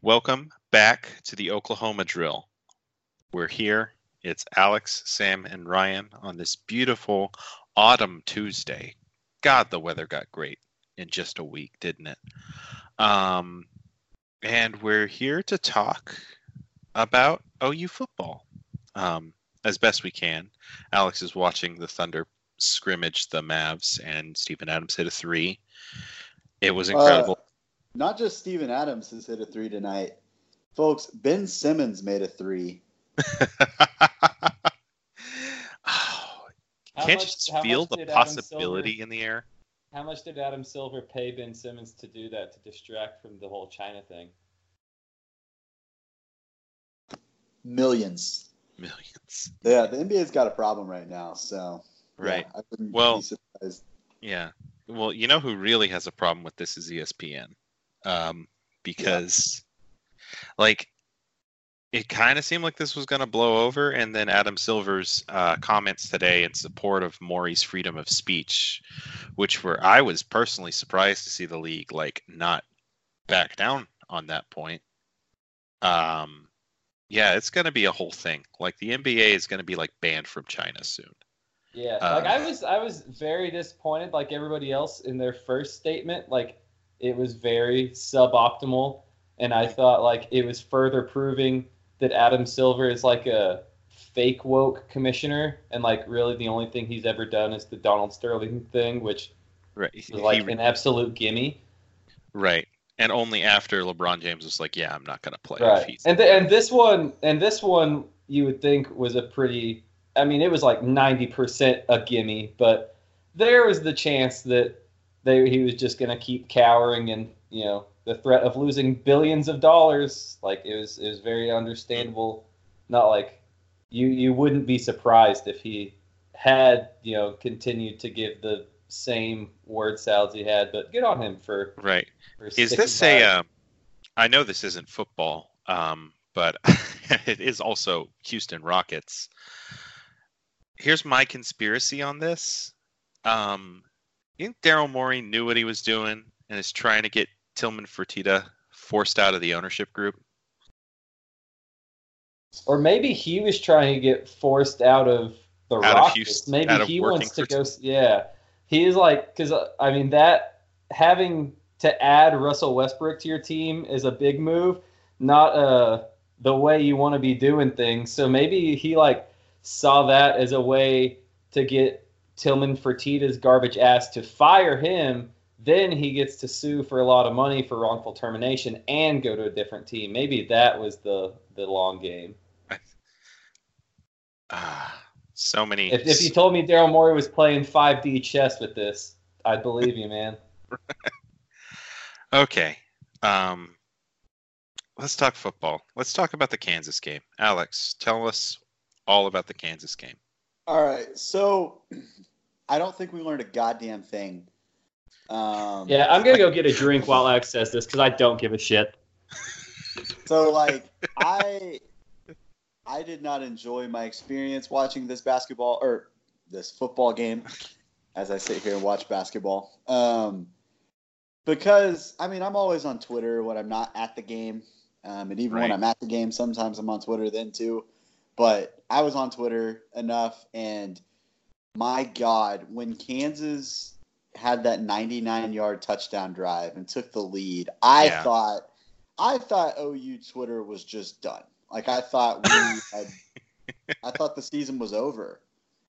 Welcome back to the Oklahoma drill. We're here. It's Alex, Sam, and Ryan on this beautiful autumn Tuesday. God, the weather got great in just a week, didn't it? Um, and we're here to talk about OU football um, as best we can. Alex is watching the Thunder scrimmage the Mavs, and Steven Adams hit a three. It was incredible. Uh, not just Steven Adams has hit a three tonight, folks. Ben Simmons made a three. oh, can't much- you just feel the possibility Silver- in the air? How much did Adam Silver pay Ben Simmons to do that to distract from the whole China thing? Millions. Millions. Yeah, the NBA's got a problem right now, so yeah, Right. I wouldn't Well- be surprised. Yeah. Well, you know who really has a problem with this is ESPN. Um, because, like, it kind of seemed like this was going to blow over, and then Adam Silver's uh, comments today in support of Morey's freedom of speech, which were I was personally surprised to see the league like not back down on that point. Um, yeah, it's going to be a whole thing. Like the NBA is going to be like banned from China soon. Yeah, Um, like I was, I was very disappointed, like everybody else, in their first statement. Like it was very suboptimal, and I thought like it was further proving that Adam Silver is like a fake woke commissioner, and like really the only thing he's ever done is the Donald Sterling thing, which Right. was He- like an absolute gimme. Right. And only after LeBron James was like, "Yeah, I'm not going to play." Right. And th- and this one and this one you would think was a pretty I mean it was like 90% a gimme, but there was the chance that they he was just going to keep cowering and, you know, the threat of losing billions of dollars like it was it was very understandable. Not like you you wouldn't be surprised if he had, you know, continued to give the same word salads he had, but good on him for, right. for Is this by a? Um, I know this isn't football, um, but it is also Houston Rockets. Here's my conspiracy on this. Um, I think Daryl Morey knew what he was doing and is trying to get Tillman Fertitta forced out of the ownership group. Or maybe he was trying to get forced out of the Out of Rockets. Houston- maybe he wants to go. Yeah, he's like because I mean that having to add Russell Westbrook to your team is a big move, not uh the way you want to be doing things. So maybe he like saw that as a way to get Tillman Fertitta's garbage ass to fire him. Then he gets to sue for a lot of money for wrongful termination and go to a different team. Maybe that was the the long game. Ah, so many. If, if you told me Daryl Morey was playing 5D chess with this, I'd believe you, man. Okay. Um, let's talk football. Let's talk about the Kansas game. Alex, tell us all about the Kansas game. All right, so I don't think we learned a goddamn thing. Um, Yeah, I'm gonna go get a drink while Alex says this because I don't give a shit. So like I I did not enjoy my experience watching this basketball or this football game as I sit here and watch basketball. Um because I mean I'm always on Twitter when I'm not at the game. Um, and even when I'm at the game, sometimes I'm on Twitter then too. But I was on Twitter enough and my God, when Kansas had that 99 yard touchdown drive and took the lead, I Yeah. thought I thought OU Twitter was just done. Like I thought we had, I thought the season was over.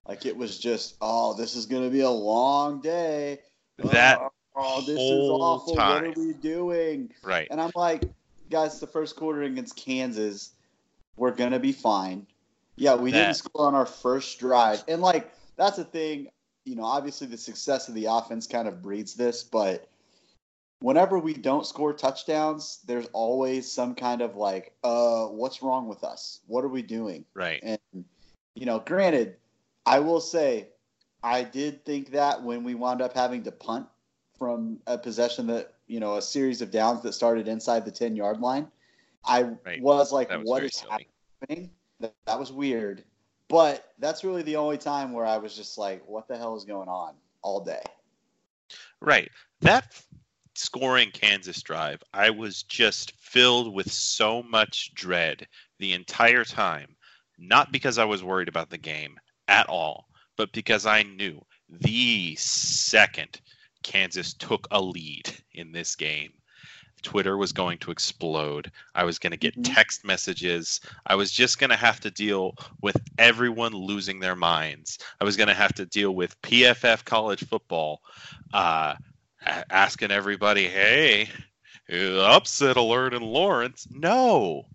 Like it was just, oh, this is gonna be a long day. That oh, oh, this is awful. time. What are we doing? Right. And I'm like, guys, the first quarter against Kansas, we're gonna be fine. Yeah, we That- didn't score on our first drive, and like that's the thing. You know, obviously the success of the offense kind of breeds this, but whenever we don't score touchdowns, there's always some kind of like, uh, what's wrong with us? What are we doing? Right. And you know, granted, I will say, I did think that when we wound up having to punt from a possession that you know a series of downs that started inside the ten yard line, I Right. was like, was "What is silly. happening?" That, that was weird, but that's really the only time where I was just like, "What the hell is going on?" all day. Right. That scoring Kansas drive, I was just filled with so much dread the entire time. Not because I was worried about the game at all, but because I knew the second Kansas took a lead in this game, Twitter was going to explode. I was going to get Mhm. text messages. I was just going to have to deal with everyone losing their minds. I was going to have to deal with PFF college football uh, asking everybody, hey, upset alert in Lawrence. No.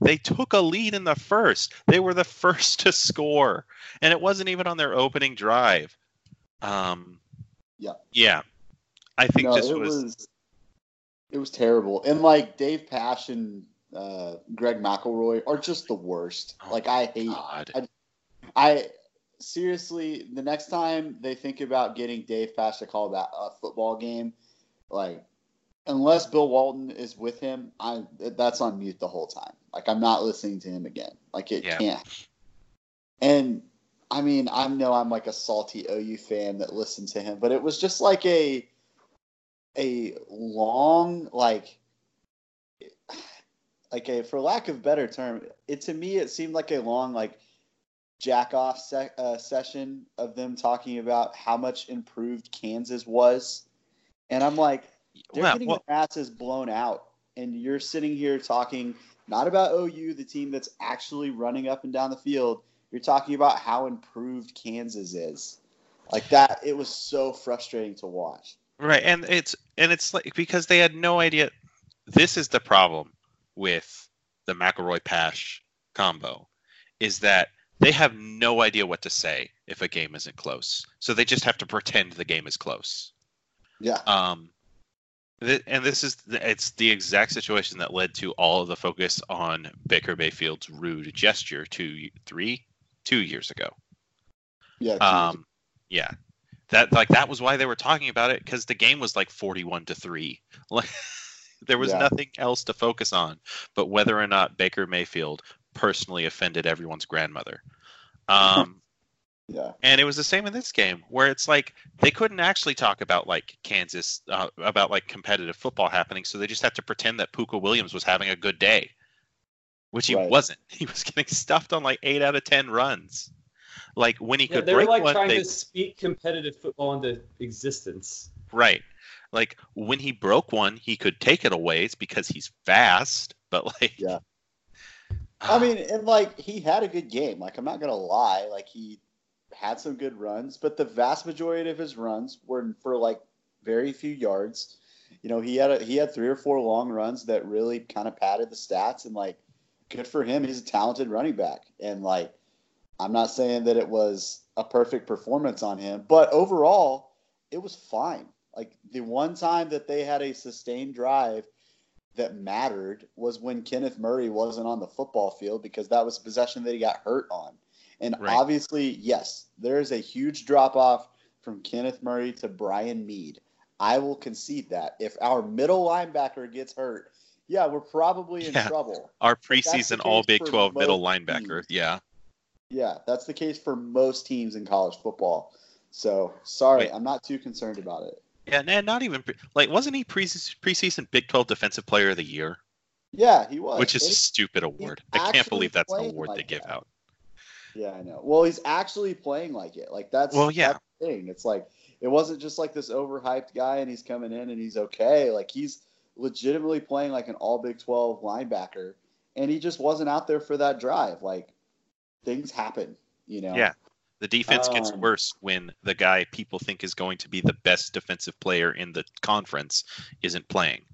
They took a lead in the first. They were the first to score, and it wasn't even on their opening drive. Um, Yeah. Yeah. I think no, this was, was, it was terrible. And like Dave Pasch and uh, Greg McElroy are just the worst. Oh like I hate God. I seriously, the next time they think about getting Dave Pasch to call that a football game, like unless Bill Walton is with him, I that's on mute the whole time. Like I'm not listening to him again. Like it Yeah. can't. And I mean, I know I'm like a salty OU fan that listened to him, but it was just like a a long like like a for lack of better term it to me it seemed like a long like jack off se- uh, session of them talking about how much improved kansas was. And i'm like they're Well, getting well, their asses blown out. And you're sitting here talking not about ou the team that's actually running up and down the field. You're talking about how improved kansas is. Like that it was so frustrating to watch Right, and it's and it's like because they had no idea. This is the problem with the McElroy Pasch combo, is that they have no idea what to say if a game isn't close. So they just have to pretend the game is close. yeah Um, th- and this is the- it's the exact situation that led to all of the focus on Baker Mayfield's rude gesture two, three, two years ago. yeah Um, yeah, that like that was why they were talking about it because the game was like forty-one to three. Like there was Yeah. nothing else to focus on but whether or not Baker Mayfield personally offended everyone's grandmother. Um, yeah and it was the same in this game where it's like they couldn't actually talk about like Kansas uh, about like competitive football happening, so they just had to pretend that Pooka Williams was having a good day, which he Right. wasn't. He was getting stuffed on like eight out of ten runs. Like when he Yeah, could they were break like one, trying they to speak competitive football into existence. Right. Like when he broke one, he could take it away. It's because he's fast, but like Yeah. I mean, and like he had a good game. Like I'm not gonna lie, like he had some good runs, but the vast majority of his runs were for like very few yards. You know, he had a, he had three or four long runs that really kind of padded the stats, and like good for him. He's a talented running back, and like I'm not saying that it was a perfect performance on him, but overall it was fine. Like the one time that they had a sustained drive that mattered was when Kenneth Murray wasn't on the football field because that was a possession that he got hurt on. And Right. obviously, yes, there is a huge drop off from Kenneth Murray to Brian Mead. I will concede that. If our middle linebacker gets hurt, yeah, we're probably in Yeah. trouble. our preseason All Big 12 middle linebacker. teams. Yeah. Yeah, that's the case for most teams in college football. So sorry, Wait. I'm not too concerned about it. Yeah, and not even pre- like wasn't he pre- preseason Big 12 Defensive Player of the Year, Yeah, he was. which is a stupid award. I can't believe that's an award they give that. out. Yeah, I know. Well, he's actually playing like it. Like that's Well, yeah. that's the thing. It's like it wasn't just like this overhyped guy and he's coming in and he's okay. Like he's legitimately playing like an all Big Twelve linebacker, and he just wasn't out there for that drive. Like things happen, you know. Yeah. The defense gets Um, worse when the guy people think is going to be the best defensive player in the conference isn't playing.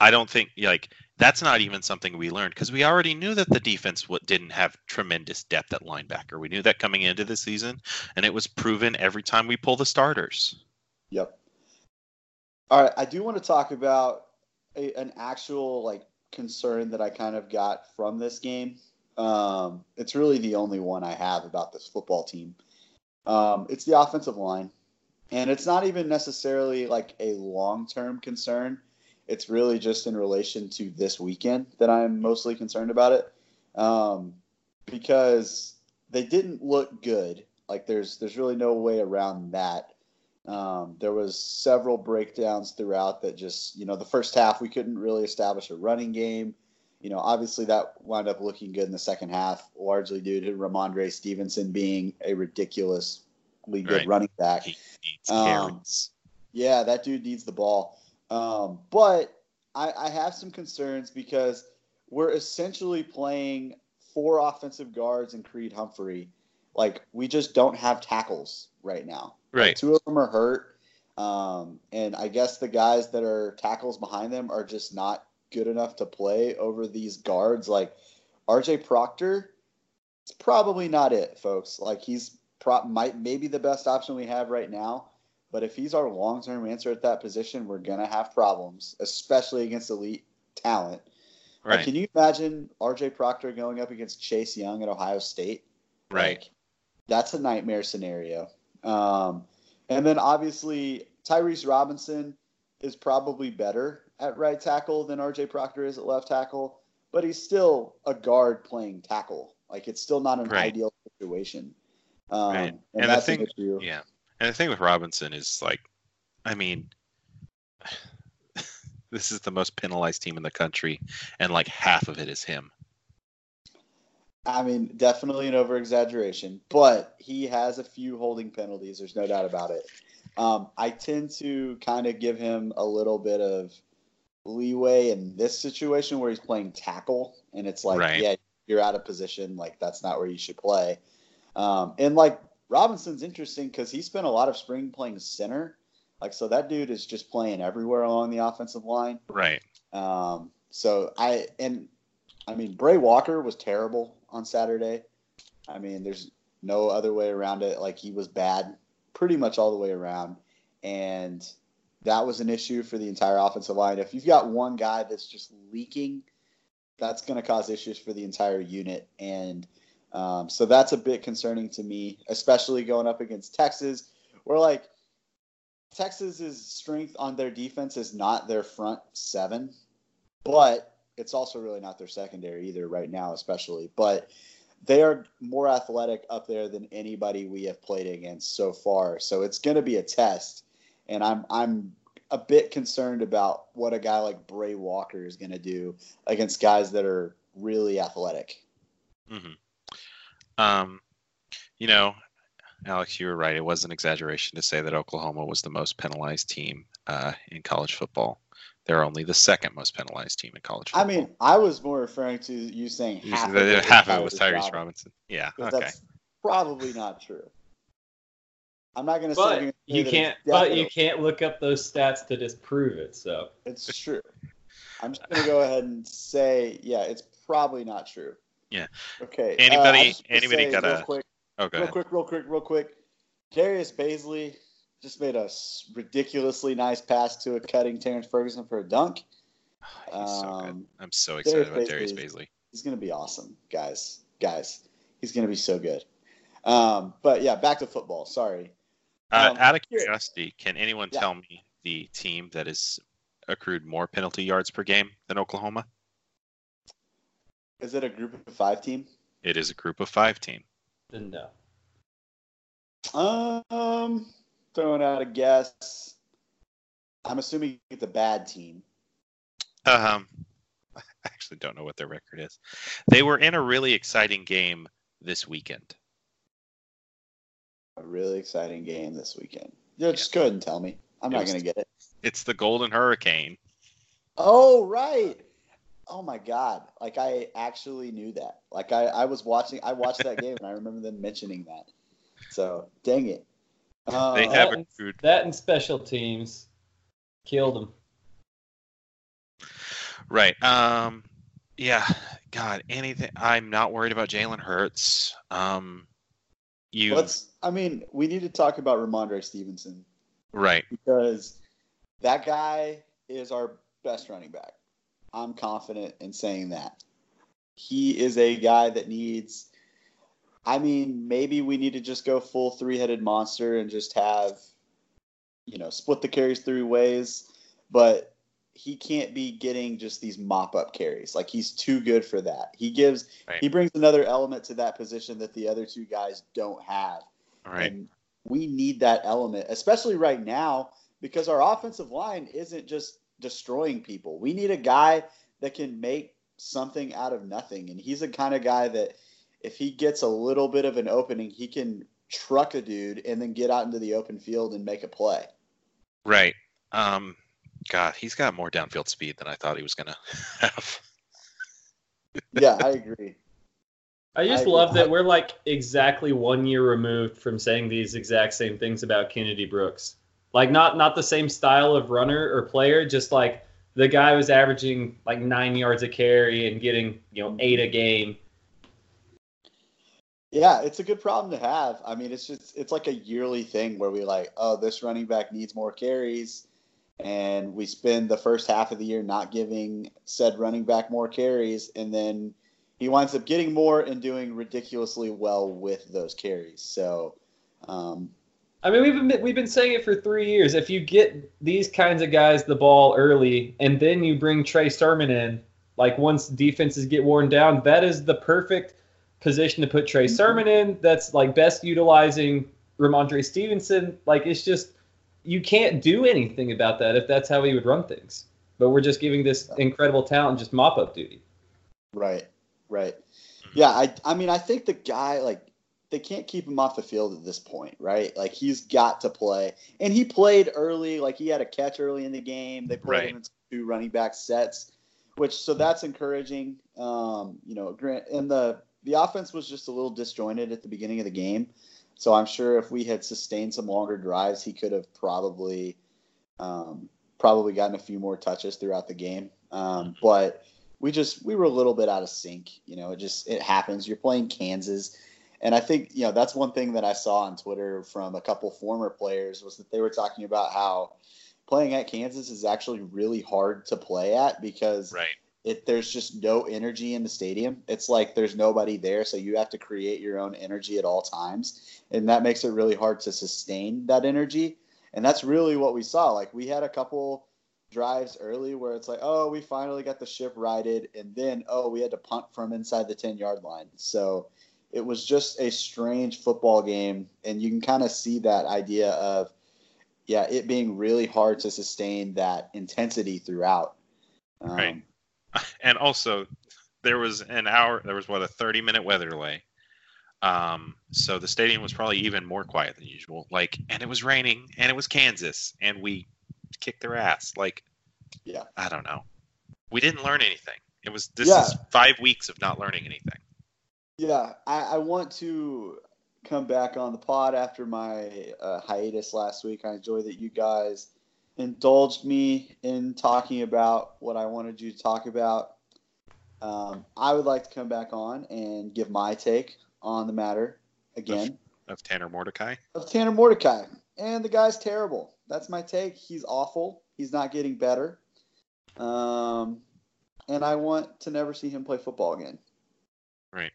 I don't think like that's not even something we learned because we already knew that the defense w- didn't have tremendous depth at linebacker. We knew that coming into the season, and it was proven every time we pull the starters. Yep. All right, I do want to talk about a, an actual like concern that I kind of got from this game. Um, it's really the only one I have about this football team. Um, it's the offensive line, and it's not even necessarily like a long-term concern. It's really just in relation to this weekend that I'm mostly concerned about it, um, because they didn't look good. Like there's there's really no way around that Um, there was several breakdowns throughout that just you know the first half we couldn't really establish a running game. You know, obviously that wound up looking good in the second half, largely due to Rhamondre Stevenson being a ridiculously good Right. running back. He needs Um. Yeah, that dude needs the ball. Um, but I, I have some concerns because we're essentially playing four offensive guards and Creed Humphrey. Like we just don't have tackles right now. Right. Two of them are hurt. Um, and I guess the guys that are tackles behind them are just not good enough to play over these guards. Like RJ Proctor, it's probably not it, folks. Like he's pro- might maybe the best option we have right now. But if he's our long term answer at that position, we're gonna have problems, especially against elite talent. Like, Right. can you imagine RJ Proctor going up against Chase Young at Ohio State? Right. Like, that's a nightmare scenario. Um, and then obviously Tyrese Robinson is probably better at right tackle than RJ Proctor is at left tackle, but he's still a guard playing tackle. Like it's still not an Right. ideal situation. Um, Right. And, And the thing- an issue. Yeah. And the thing with Robinson is like, I mean, this is the most penalized team in the country, and like half of it is him. I mean, definitely an over exaggeration, but he has a few holding penalties. There's no doubt about it. Um, I tend to kind of give him a little bit of leeway in this situation where he's playing tackle, and it's like, Right. yeah, you're out of position. Like that's not where you should play. Um, and like Robinson's interesting because he spent a lot of spring playing center. Like so, that dude is just playing everywhere along the offensive line. Right. Um, so I and I mean Brey Walker was terrible on Saturday. I mean, there's no other way around it. Like he was bad pretty much all the way around, and that was an issue for the entire offensive line. If you've got one guy that's just leaking, that's going to cause issues for the entire unit, and um, so that's a bit concerning to me, especially going up against Texas, where like Texas's strength on their defense is not their front seven, but it's also really not their secondary either right now, especially. But they are more athletic up there than anybody we have played against so far. So it's going to be a test, and I'm I'm a bit concerned about what a guy like Brey Walker is going to do against guys that are really athletic. hmm Um, you know, Alex, you were right. It was an exaggeration to say that Oklahoma was the most penalized team uh, in college football. They're only the second most penalized team in college football. I mean, I was more referring to you saying half, said of, it half of it was Tyrese Robinson. Robinson. Yeah. 'Cause Okay. That's probably not true. I'm not going to But say you can't. But you can't look up those stats to disprove it. So It's true. I'm just going to go ahead and say, yeah, it's probably not true. Yeah. Okay. Anybody- uh, I just wanna anybody got real a- quick, Oh, go real ahead. quick, real quick, real quick. Darius Bazley just made a ridiculously nice pass to a cutting Terrence Ferguson for a dunk. He's so good. Um, I'm so excited Darius about Darius Bazley- Bazley. He's going to be awesome, guys. Guys, he's going to be so good. Um, but yeah, back to football. Sorry. Uh, Um, out of curiosity, can anyone Yeah. tell me the team that has accrued more penalty yards per game than Oklahoma? Is it a group of five team? It is a group of five team. then no. Um, throwing out a guess. I'm assuming it's a bad team. Um, I actually don't know what their record is. They were in a really exciting game this weekend. A really exciting game this weekend. Yeah, just go ahead and tell me. I'm It not going to get it. It's the Golden Hurricane. Oh, right. Oh my God! Like I actually knew that. Like I, I was watching. I watched that game and I remember them mentioning that. So dang it. Uh, They that have and- accrued That and special teams killed them. right. Um, yeah. God, anything. I'm not worried about Jalen Hurts. Um, you let's. I mean, we need to talk about Rhamondre Stevenson. right. because that guy is our best running back. I'm confident in saying that. He is a guy that needs. I mean, maybe we need to just go full three headed monster and just have, you know, split the carries three ways, but he can't be getting just these mop up carries. Like he's too good for that. He gives Right. he brings another element to that position that the other two guys don't have. All right. And we need that element, especially right now because our offensive line isn't just destroying people. We need a guy that can make something out of nothing, and he's the kind of guy that if he gets a little bit of an opening, he can truck a dude and then get out into the open field and make a play. Right. Um, God, he's got more downfield speed than I thought he was going to have. yeah, I agree. I just I, love that we're like exactly one year removed from saying these exact same things about Kennedy Brooks. Like not not the same style of runner or player, just like the guy was averaging like nine yards a carry and getting you know eight a game. Yeah, it's a good problem to have. I mean, it's just it's like a yearly thing where we like, oh, this running back needs more carries, and we spend the first half of the year not giving said running back more carries, and then he winds up getting more and doing ridiculously well with those carries. So, um, I mean, we've been we've been saying it for three years. If you get these kinds of guys the ball early, and then you bring Trey Sermon in, like once defenses get worn down, that is the perfect position to put Trey mm-hmm. Sermon in. That's like best utilizing Rhamondre Stevenson. Like it's just you can't do anything about that if that's how he would run things. But we're just giving this incredible talent just mop up duty. Right. Right. Yeah, I I mean I think the guy like they can't keep him off the field at this point, right? Like he's got to play. And he played early, like he had a catch early in the game. They played right. him in two running back sets, which so that's encouraging. Um, you know, Grant and the the offense was just a little disjointed at the beginning of the game. So I'm sure if we had sustained some longer drives, he could have probably um, probably gotten a few more touches throughout the game. Um, mm-hmm. but we just we were a little bit out of sync. You know, it just it happens. You're playing Kansas, and I think you know that's one thing that I saw on Twitter from a couple former players was that they were talking about how playing at Kansas is actually really hard to play at because right. It there's just no energy in the stadium. It's like there's nobody there, so you have to create your own energy at all times, and that makes it really hard to sustain that energy. And that's really what we saw. Like we had a couple drives early where it's like, oh, we finally got the ship righted, and then oh, we had to punt from inside the ten yard line. So it was just a strange football game, and you can kind of see that idea of yeah, it being really hard to sustain that intensity throughout. Um, right, and also there was an hour. There was what a thirty minute weather delay. Um, so the stadium was probably even more quiet than usual. Like, and it was raining, and it was Kansas, and we kicked their ass. Like, yeah, I don't know. We didn't learn anything. It was this yeah. is five weeks of not learning anything. Yeah, I, I want to come back on the pod after my uh, hiatus last week. I enjoy that you guys indulged me in talking about what I wanted you to talk about. Um, I would like to come back on and give my take on the matter again. Of, of Tanner Mordecai? Of Tanner Mordecai. And the guy's terrible that's my take. He's awful. He's not getting better. Um, and I want to never see him play football again. Right.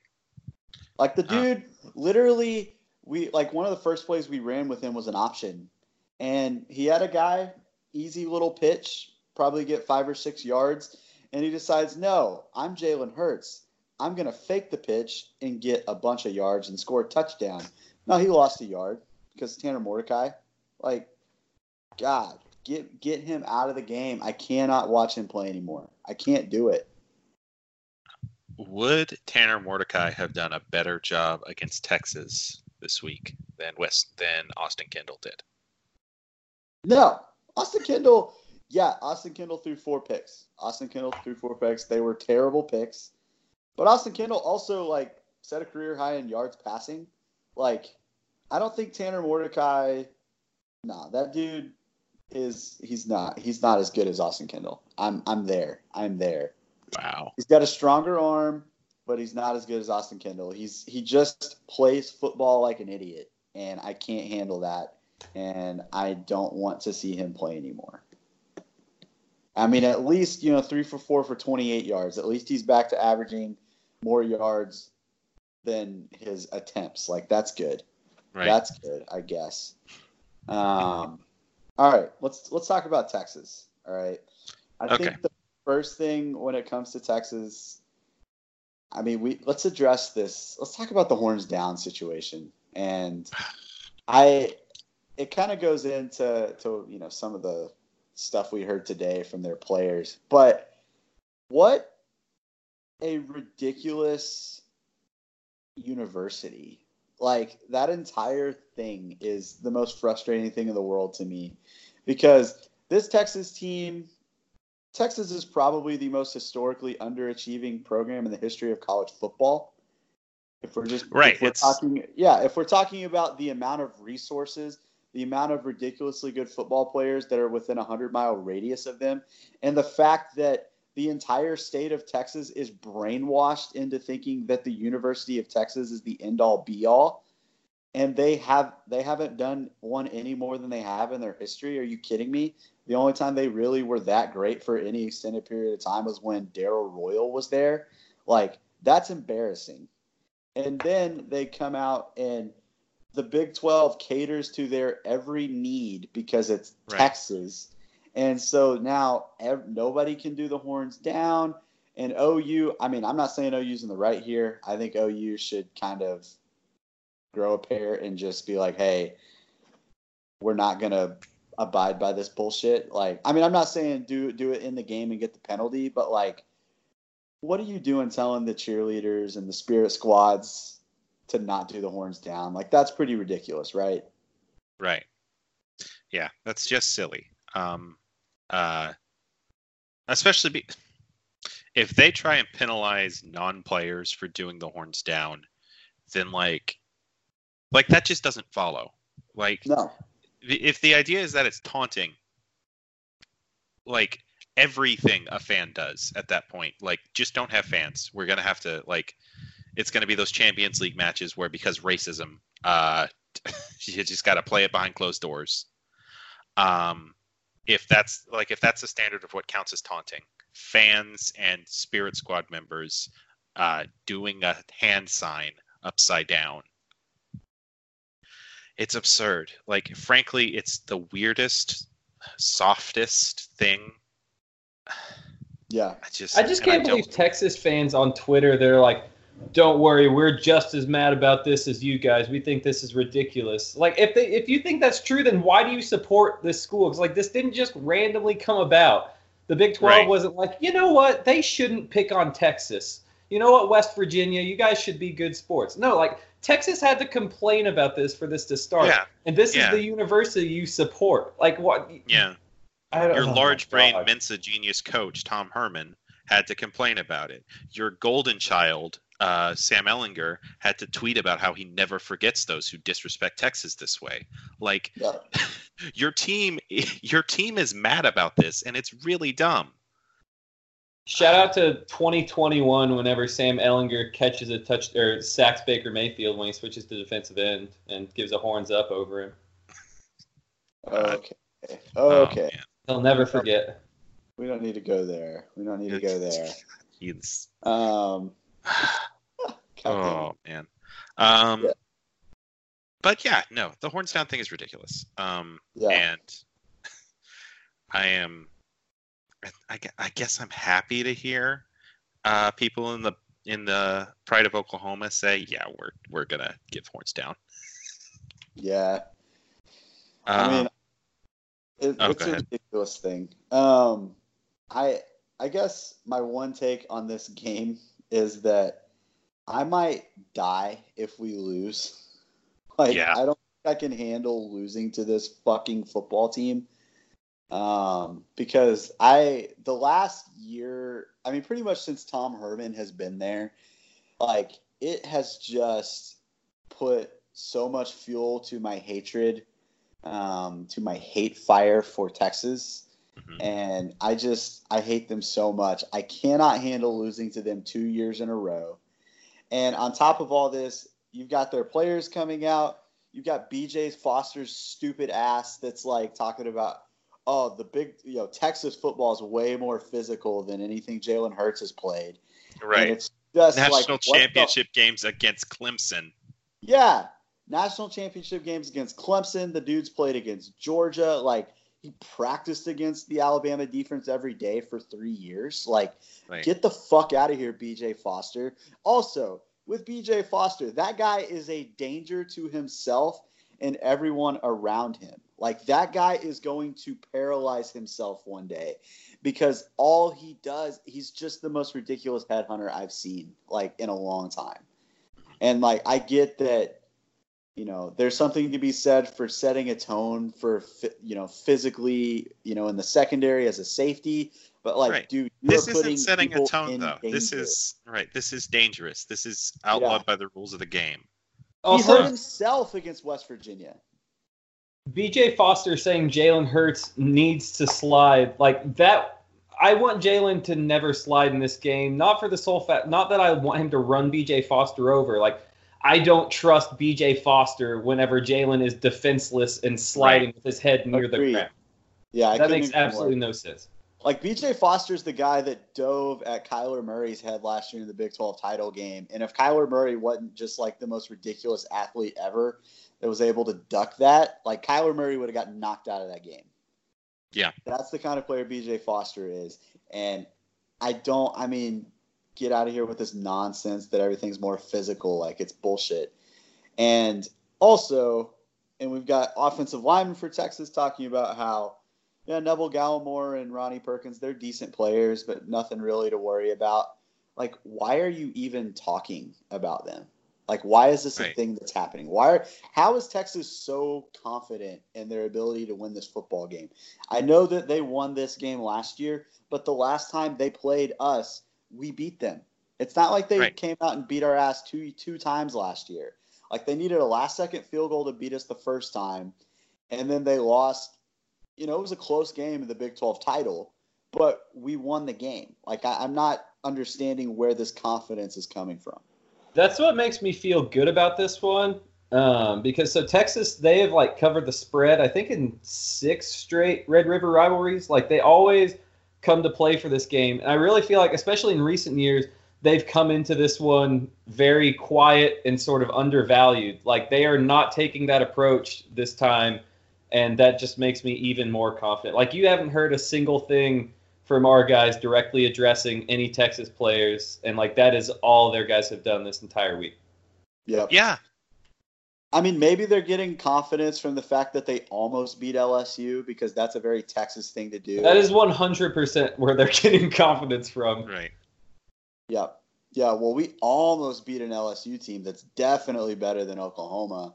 Like the uh. dude, uh, literally, we like one of the first plays we ran with him was an option, and he had a guy, easy little pitch, probably get five or six yards, and he decides, no, I'm Jalen Hurts. I'm gonna fake the pitch and get a bunch of yards and score a touchdown. No, he lost a yard because Tanner Mordecai, like God, get get him out of the game. I cannot watch him play anymore. I can't do it. Would Tanner Mordecai have done a better job against Texas this week than West than Austin Kendall did? No, Austin Kendall. Yeah, Austin Kendall threw four picks. Austin Kendall threw four picks. They were terrible picks, but Austin Kendall also like set a career high in yards passing. Like, I don't think Tanner Mordecai. Nah, that dude is he's not he's not as good as Austin Kendall. I'm I'm there. I'm there. Wow. He's got a stronger arm, but he's not as good as Austin Kendall. He's he just plays football like an idiot, and I can't handle that. And I don't want to see him play anymore. I mean, at least you know three for four for 28 yards. At least he's back to averaging more yards than his attempts. Like that's good. Right. That's good, I guess. Um, all right, let's let's talk about Texas. All right, I okay. think the first thing when it comes to Texas, I mean, we let's address this. Let's talk about the horns down situation. And I it kind of goes into to you know some of the stuff we heard today from their players, but what a ridiculous university. Like that entire thing is the most frustrating thing in the world to me because this Texas team Texas is probably the most historically underachieving program in the history of college football. If we're just right, if we're it's- talking, yeah, if we're talking about the amount of resources, the amount of ridiculously good football players that are within a hundred mile radius of them, and the fact that the entire state of Texas is brainwashed into thinking that the University of Texas is the end all be all, and they have they haven't done one any more than they have in their history. Are you kidding me? The only time they really were that great for any extended period of time was when Darrell Royal was there. Like that's embarrassing. And then they come out and the Big 12 caters to their every need because it's Right. Texas. And so now ev- nobody can do the horns down. And OU, I mean, I'm not saying OU's in the right here. I think OU should kind of grow a pair and just be like, hey, we're not going to abide by this bullshit. Like, I mean, I'm not saying do do it in the game and get the penalty, but like, what are you doing telling the cheerleaders and the spirit squads to not do the horns down? Like, that's pretty ridiculous, right? Right. Yeah, that's just silly. Um, uh, especially be, if they try and penalize non-players for doing the horns down, then like, like that just doesn't follow. Like, No. if the idea is that it's taunting, like everything a fan does at that point, like just don't have fans. We're gonna have to like, it's gonna be those Champions League matches where because racism, uh, you just got to play it behind closed doors. Um, if that's like if that's the standard of what counts as taunting, fans and Spirit Squad members uh, doing a hand sign upside down. It's absurd. Like, frankly, it's the weirdest, softest thing. Yeah. I just, I just can't believe Texas fans on Twitter. They're like, "Don't worry, we're just as mad about this as you guys. We think this is ridiculous." Like, if they, if you think that's true, then why do you support this school? Because like this didn't just randomly come about. The Big Twelve Right. wasn't like, you know what, they shouldn't pick on Texas. You know what, West Virginia, you guys should be good sports. No, like Texas had to complain about this for this to start. Yeah, And this yeah. is the university you support. Like what? yeah. I don't- Your oh large-brained God. Mensa genius coach Tom Herman had to complain about it. Your golden child uh, Sam Ehlinger had to tweet about how he never forgets those who disrespect Texas this way. Like Yeah. your team, your team is mad about this, and it's really dumb. Shout out to 2021 whenever Sam Ehlinger catches a touch or sacks Baker Mayfield when he switches to defensive end and gives a horns up over him. Okay. Oh, Okay. man. He'll never forget. we don't need to go there. We don't need to go there. He's- Um, oh man. Um, Yeah. But yeah, no, the horns down thing is ridiculous. Um, Yeah. and I am, I, I guess I'm happy to hear uh, people in the in the Pride of Oklahoma say, yeah, we're we're gonna give horns down. yeah. I Um, mean, it, oh, it's a ahead. ridiculous thing. Um, I I guess my one take on this game is that I might die if we lose. Like Yeah. I don't think I can handle losing to this fucking football team. Um, because I the last year, I mean, pretty much since Tom Herman has been there, like it has just put so much fuel to my hatred, um, to my hate fire for Texas. Mhm. And I just I hate them so much. I cannot handle losing to them two years in a row. And on top of all this, you've got their players coming out. You've got BJ Foster's stupid ass that's like talking about, oh, the big, you know, Texas football is way more physical than anything Jalen Hurts has played. And right. it's just National like, what the- championship games against Clemson. yeah, national championship games against Clemson. The dudes played against Georgia. Like he practiced against the Alabama defense every day for three years. Like, Right. get the fuck out of here, BJ Foster. Also, with BJ Foster, that guy is a danger to himself and everyone around him. Like that guy is going to paralyze himself one day because all he does, he's just the most ridiculous headhunter I've seen like in a long time. And like I get that you know, there's something to be said for setting a tone for you know physically, you know, in the secondary as a safety, but like, Right. dude, you This are isn't setting a tone in though. This is right. This is dangerous. This is outlawed Yeah. by the rules of the game. he hurt himself against West Virginia. BJ Foster saying Jalen Hurts needs to slide like that. I want Jalen to never slide in this game, not for the sole fact, not that I want him to run BJ Foster over. Like I don't trust BJ Foster whenever Jalen is defenseless and sliding with his head near the ground. Yeah, I that makes agree more. absolutely no sense. Like BJ Foster's the guy that dove at Kyler Murray's head last year in the Big 12 title game. And if Kyler Murray wasn't just like the most ridiculous athlete ever that was able to duck that, like Kyler Murray would have gotten knocked out of that game. Yeah. That's the kind of player BJ Foster is. And I don't, I mean, get out of here with this nonsense that everything's more physical. Like it's bullshit. And also, and we've got offensive linemen for Texas talking about how yeah, Neville Gallimore and Ronnie Perkins, they're decent players, but nothing really to worry about. Like, why are you even talking about them? Like, why is this a thing that's happening? Why are how is Texas so confident in their ability to win this football game? I know that they won this game last year, but the last time they played us, we beat them. It's not like they Right. came out and beat our ass two two times last year. Like they needed a last second field goal to beat us the first time, and then they lost. You know, it was a close game in the Big 12 title, but we won the game. Like I, I'm not understanding where this confidence is coming from. That's what makes me feel good about this one. Um, because so Texas, they have like covered the spread, I think in six straight Red River rivalries. Like they always come to play for this game. And I really feel like, especially in recent years, they've come into this one very quiet and sort of undervalued. Like they are not taking that approach this time. And that just makes me even more confident. Like you haven't heard a single thing from our guys directly addressing any Texas players, and like that is all their guys have done this entire week. Yep. Yeah, I mean, maybe they're getting confidence from the fact that they almost beat LSU because that's a very Texas thing to do. That is 100% where they're getting confidence from. right. Yeah. Yeah. Well, we almost beat an LSU team that's definitely better than Oklahoma.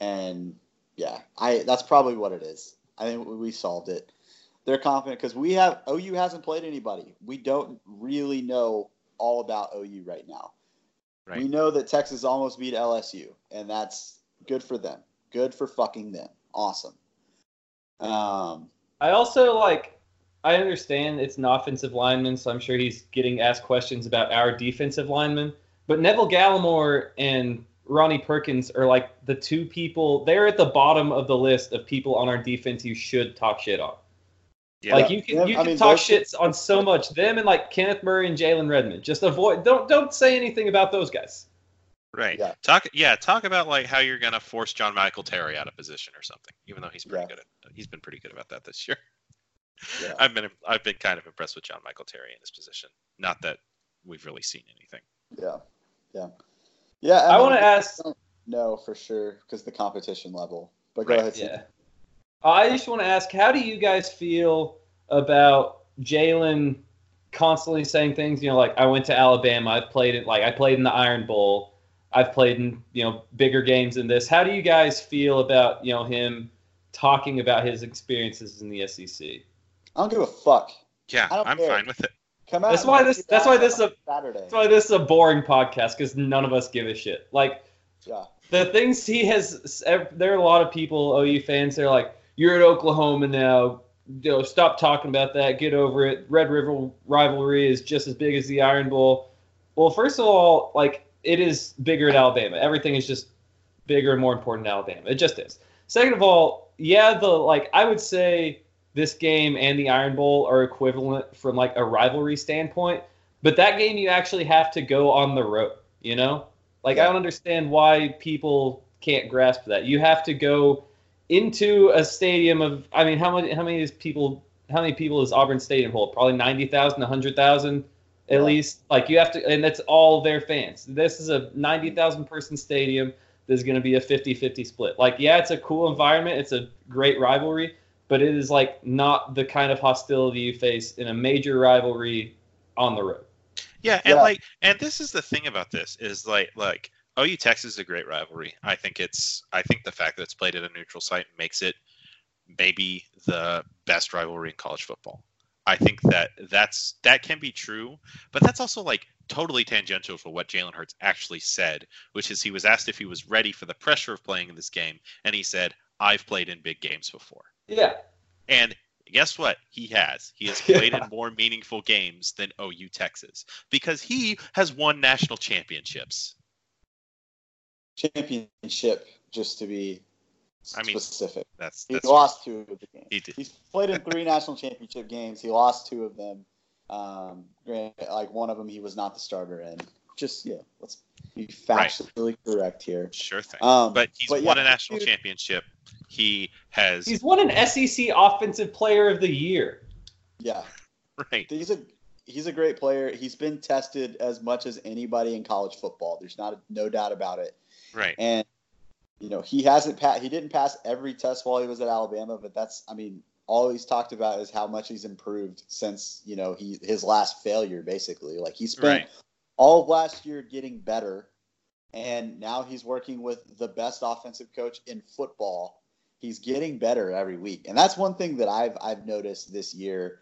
And yeah, I that's probably what it is. I think we- we solved it. They're confident because we have OU hasn't played anybody. We don't really know all about OU right now. Right. We know that Texas almost beat LSU, and that's good for them. Good for fucking them. Awesome. Um, I also like. I understand it's an offensive lineman, so I'm sure he's getting asked questions about our defensive lineman. But Neville Gallimore and Ronnie Perkins are like the two people. They're at the bottom of the list of people on our defense you should talk shit on. Yeah. Like you can Yeah, you I can mean, talk shits on so much. Them and like Kenneth Murray and Jalen Redmond. Just avoid. Don't don't say anything about those guys. Right. Yeah. Talk. Yeah. Talk about like how you're gonna force John Michael Terry out of position or something. Even though he's pretty Yeah. good at. He's been pretty good about that this year. Yeah. I've been. I've been kind of impressed with John Michael Terry in his position. Not that we've really seen anything. yeah, yeah, yeah. I mean, want to um, ask. No, for sure, because the competition level. But go Right, ahead. Yeah. I just want to ask, how do you guys feel about Jalen constantly saying things? You know, like I went to Alabama. I've played it. Like I played in the Iron Bowl. I've played in you know bigger games than this. How do you guys feel about you know him talking about his experiences in the SEC? I don't give a fuck. Yeah, I don't I'm care. fine with it. Come out. That's why this- that's why this is a- Saturday. That's why this is a boring podcast because none of us give a shit. Like Yeah, the things he has there are a lot of people OU fans they're like you're at Oklahoma now you know stop talking about that get over it Red River rivalry is just as big as the Iron Bowl well first of all like it is bigger in Alabama. Everything is just bigger and more important in Alabama. It just is. Second of all yeah the like I would say this game and the Iron Bowl are equivalent from like a rivalry standpoint but that game you actually have to go on the road you know? Like I don't understand why people can't grasp that. You have to go into a stadium of I mean how many how many is people how many people does Auburn Stadium hold? Probably 90,000, 100,000 at Yeah. least. Like you have to and that's all their fans. This is a 90,000 person stadium. there's going to be a 50-50 split. Like, yeah, it's a cool environment, it's a great rivalry, but it is like not the kind of hostility you face in a major rivalry on the road. Yeah, and Yeah. like, and this is the thing about this is like, like OU Texas is a great rivalry. I think it's, I think the fact that it's played at a neutral site makes it maybe the best rivalry in college football. I think that that's that can be true, but that's also like totally tangential for what Jalen Hurts actually said, which is he was asked if he was ready for the pressure of playing in this game, and he said, "I've played in big games before." Yeah. And guess what? He has. He has played Yeah. in more meaningful games than OU Texas because he has won national championships. championship, just to be I mean, specific. That's He that's lost two of the games. He did. He's played in three national championship games. He lost two of them. Um, granted, like one of them, he was not the starter in. Just yeah, let's be factually correct here. sure thing. Um, but he's but won yeah, a national dude- championship. He has He's won an SEC Offensive Player of the Year. Yeah, right. he's a he's a great player. He's been tested as much as anybody in college football. There's not no doubt about it. Right. And you know he hasn't pa- he didn't pass every test while he was at Alabama, but that's I mean all he's talked about is how much he's improved since you know he his last failure basically. Like he spent Right. all of last year getting better, and now he's working with the best offensive coach in football. He's getting better every week, and that's one thing that I've I've noticed this year.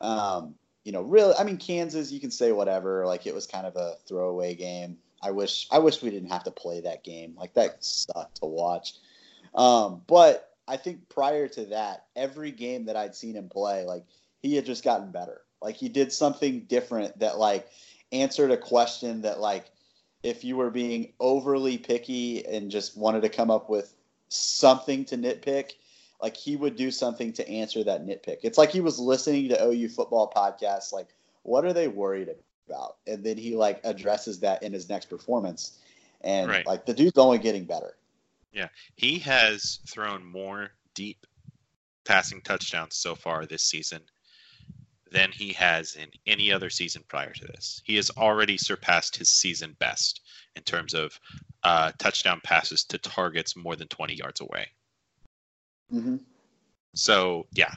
Um, you know, really, I mean, Kansas, you can say whatever. Like it was kind of a throwaway game. I wish I wish we didn't have to play that game. Like that sucked to watch. Um, but I think prior to that, every game that I'd seen him play, like he had just gotten better. Like he did something different that like answered a question that like if you were being overly picky and just wanted to come up with something to nitpick, like he would do something to answer that nitpick. It's like he was listening to OU football podcasts, like what are they worried about? And then he like addresses that in his next performance. And Right. like the dude's only getting better. Yeah, he has thrown more deep passing touchdowns so far this season than he has in any other season prior to this. He has already surpassed his season best in terms of uh, touchdown passes to targets more than 20 yards away. Mm-hmm. So, yeah.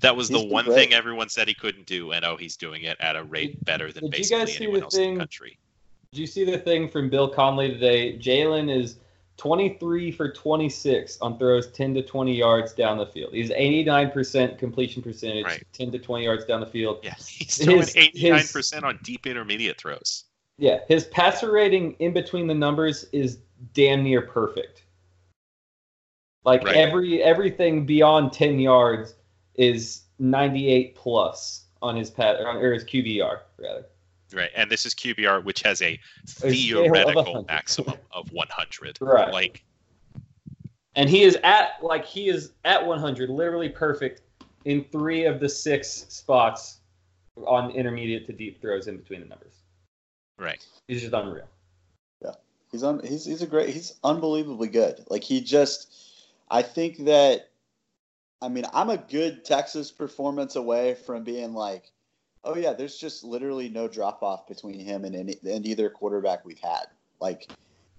That was the one great. thing everyone said he couldn't do, and oh, he's doing it at a rate better than did basically anyone else in thing- the country. Did you see the thing from Bill Connelly today? Jalen is 23 for 26 on throws 10 to 20 yards down the field. He's 89% completion percentage, Right. 10 to 20 yards down the field. Yeah, he's throwing His- 89% on deep intermediate throws. Yeah, his passer rating in between the numbers is damn near perfect. Like Right. every everything beyond 10 yards is 98 plus on his pat or his QBR rather. Right, and this is QBR, which has a scale of theoretical maximum of 100. Right. Like, And he is at like he is at 100, literally perfect in three of the six spots on intermediate to deep throws in between the numbers. right, He's just unreal. Yeah, he's un, he's he's a great he's unbelievably good. Like he just I think that I mean, I'm a good Texas performance away from being like, oh yeah, there's just literally no drop off between him and any and either quarterback we've had. Like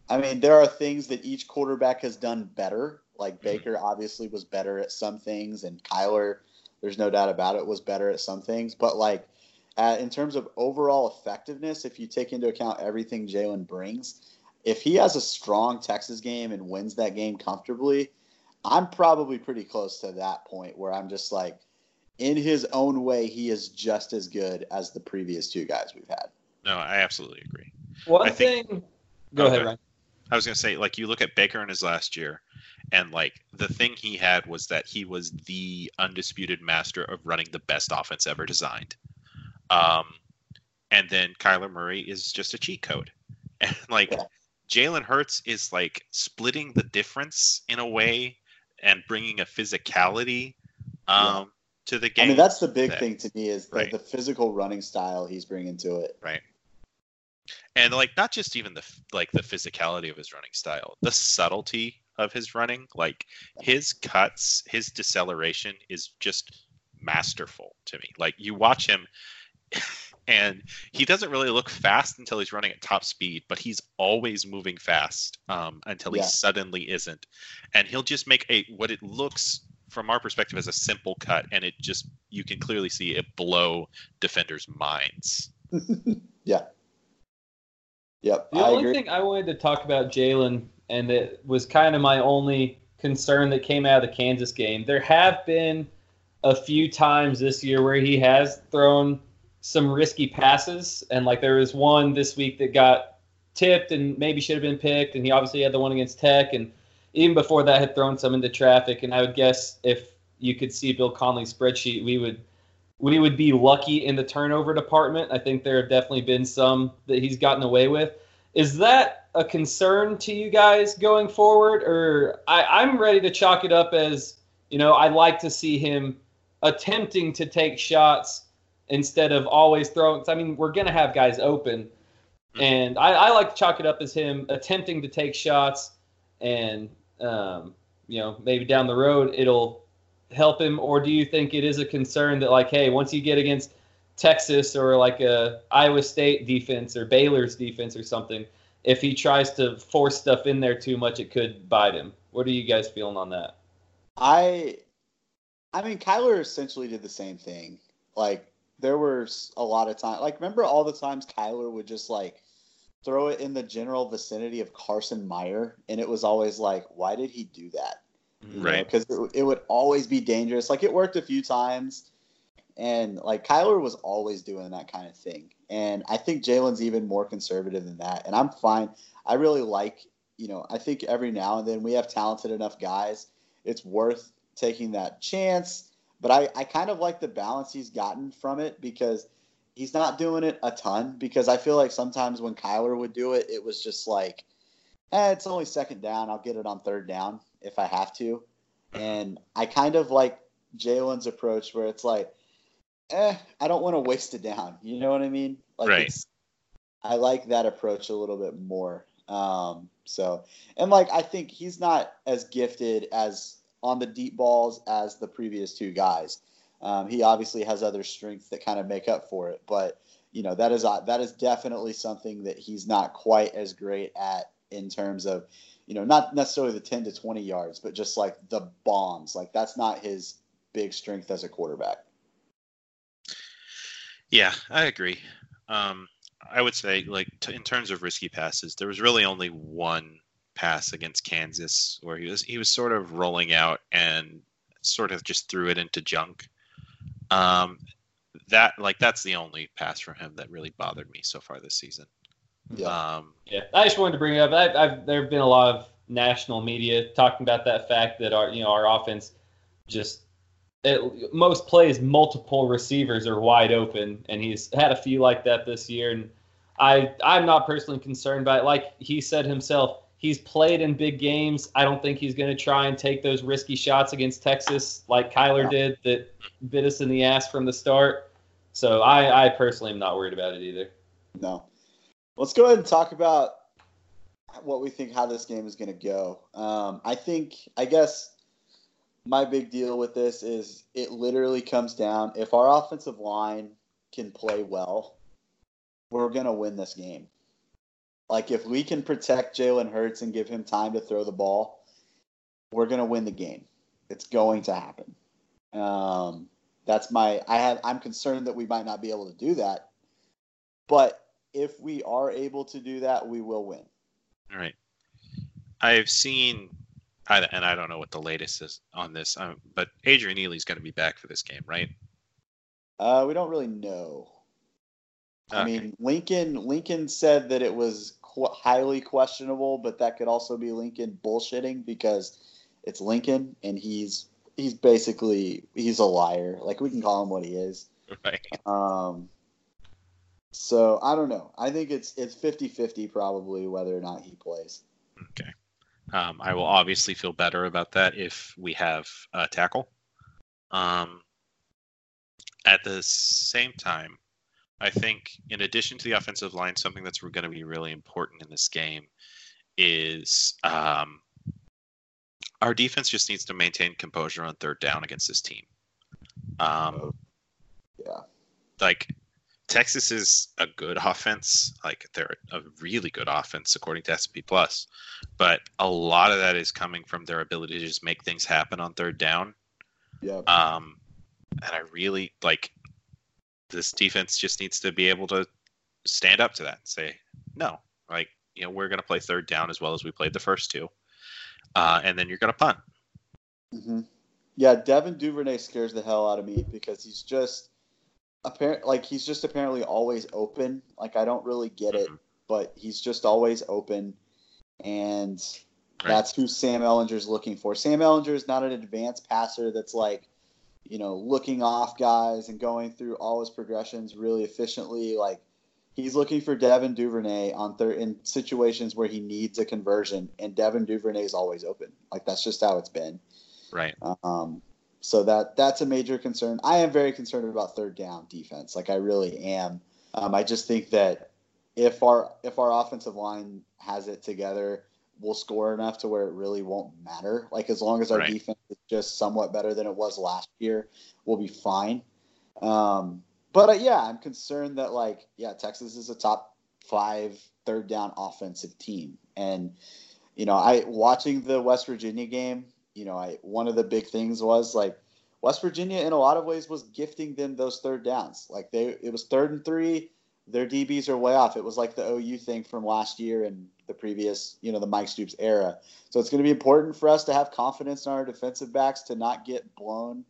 I mean, there are things that each quarterback has done better. Like Baker obviously was better at some things and Kyler, there's no doubt about it, was better at some things, but like uh, in terms of overall effectiveness, if you take into account everything Jalen brings, if he has a strong Texas game and wins that game comfortably, I'm probably pretty close to that point where I'm just like, in his own way, he is just as good as the previous two guys we've had. no, I absolutely agree. One I think- thing Go Okay. ahead, Ryan. I was gonna say, like, you look at Baker in his last year, and like the thing he had was that he was the undisputed master of running the best offense ever designed. Um, and then Kyler Murray is just a cheat code, and like Yeah. Jalen Hurts is like splitting the difference in a way and bringing a physicality um, to the game. I mean, that's the big that- thing to me is the, Right. the physical running style he's bringing to it. right and like not just even the like the physicality of his running style the subtlety of his running like his cuts his deceleration is just masterful to me like you watch him and he doesn't really look fast until he's running at top speed, but he's always moving fast um, until he Yeah. suddenly isn't, and he'll just make a what it looks from our perspective as a simple cut, and it just you can clearly see it blow defenders' minds. yeah. Yep. The I only agree. thing I wanted to talk about Jalen, and it was kind of my only concern that came out of the Kansas game. There have been a few times this year where he has thrown some risky passes, and like there was one this week that got tipped and maybe should have been picked, and he obviously had the one against Tech, and even before that had thrown some into traffic. And I would guess if you could see Bill Connelly's spreadsheet, we would we would be lucky in the turnover department. I think there have definitely been some that he's gotten away with. Is that a concern to you guys going forward, or I, I'm ready to chalk it up as you know I'd like to see him attempting to take shots instead of always throwing. I mean, we're gonna have guys open, and I, I like to chalk it up as him attempting to take shots, and um, you know maybe down the road it'll help him, or do you think it is a concern that like, hey, once you get against Texas or like a Iowa State defense or Baylor's defense or something, if he tries to force stuff in there too much, it could bite him. What are you guys feeling on that? I, I mean, Kyler essentially did the same thing. Like there were a lot of times. Like remember all the times Kyler would just like throw it in the general vicinity of Carson Meyer, and it was always like, why did he do that? Right. Because it, it would always be dangerous. Like it worked a few times, and like Kyler was always doing that kind of thing. And I think Jalen's even more conservative than that. And I'm fine. I really like, you know, I think every now and then we have talented enough guys. It's worth taking that chance. But I, I kind of like the balance he's gotten from it because he's not doing it a ton. Because I feel like sometimes when Kyler would do it, it was just like, eh, it's only second down. I'll get it on third down if I have to. And I kind of like Jalen's approach where it's like, eh, I don't want to waste it down. You know what I mean? Like Right. I like that approach a little bit more. Um, so and like I think he's not as gifted as on the deep balls as the previous two guys. Um, he obviously has other strengths that kind of make up for it, but you know that is uh, that is definitely something that he's not quite as great at in terms of you know not necessarily the 10 to 20 yards, but just like the bombs. Like that's not his big strength as a quarterback. Yeah, I agree. Um, I would say, like, t- in terms of risky passes, there was really only one pass against Kansas where he was he was sort of rolling out and sort of just threw it into junk. Um, that like that's the only pass from him that really bothered me so far this season. Yeah. Um, Yeah, I just wanted to bring it up. I, I've, there have been a lot of national media talking about that fact that our you know our offense just it, most plays multiple receivers are wide open, and he's had a few like that this year. And I I'm not personally concerned by it. Like he said himself, he's played in big games. I don't think he's going to try and take those risky shots against Texas like Kyler Yeah. did that bit us in the ass from the start. So I I personally am not worried about it either. No. Let's go ahead and talk about what we think how this game is going to go. Um, I think, I guess, my big deal with this is it literally comes down if our offensive line can play well, we're going to win this game. Like, if we can protect Jalen Hurts and give him time to throw the ball, we're going to win the game. It's going to happen. Um, that's my, I have, I'm concerned that we might not be able to do that. But if we are able to do that, we will win. all right. I've seen, I, and I don't know what the latest is on this, um, but Adrian Ealy's going to be back for this game, right? Uh, we don't really know. I mean, Lincoln Lincoln said that it was qu- highly questionable, but that could also be Lincoln bullshitting because it's Lincoln and he's he's basically he's a liar. Like we can call him what he is. Right. Um, so I don't know. I think it's it's 50-50 probably whether or not he plays. Okay. Um, I will obviously feel better about that if we have a tackle. Um, at the same time, I think in addition to the offensive line, something that's going to be really important in this game is um, our defense just needs to maintain composure on third down against this team. Um, Yeah. like Texas is a good offense. Like they're a really good offense according to SP Plus, but a lot of that is coming from their ability to just make things happen on third down. Yeah. Um, and I really like this defense just needs to be able to stand up to that and say no. Like you know we're going to play third down as well as we played the first two, uh, and then you're going to punt. hmm Yeah, Devin Duvernay scares the hell out of me because he's just apparent like he's just apparently always open. Like I don't really get it, Mhm. but he's just always open, and Right. that's who Sam Ehlinger's looking for. Sam Ehlinger is not an advanced passer that's like, you know, looking off guys and going through all his progressions really efficiently. Like he's looking for Devin Duvernay on third in situations where he needs a conversion, and Devin Duvernay is always open. Like that's just how it's been. Right. Um, so that that's a major concern. I am very concerned about third down defense. Like I really am. Um, I just think that if our if our offensive line has it together, we'll score enough to where it really won't matter. Like as long as our Right. defense is just somewhat better than it was last year, we'll be fine. Um, but uh, yeah, I'm concerned that like yeah, Texas is a top five third down offensive team, and you know, I watching the West Virginia game, you know, I one of the big things was like West Virginia in a lot of ways was gifting them those third downs. Like they it was third and three, their DBs are way off. It was like the OU thing from last year and the previous, you know, the Mike Stoops era. So it's going to be important for us to have confidence in our defensive backs to not get blown,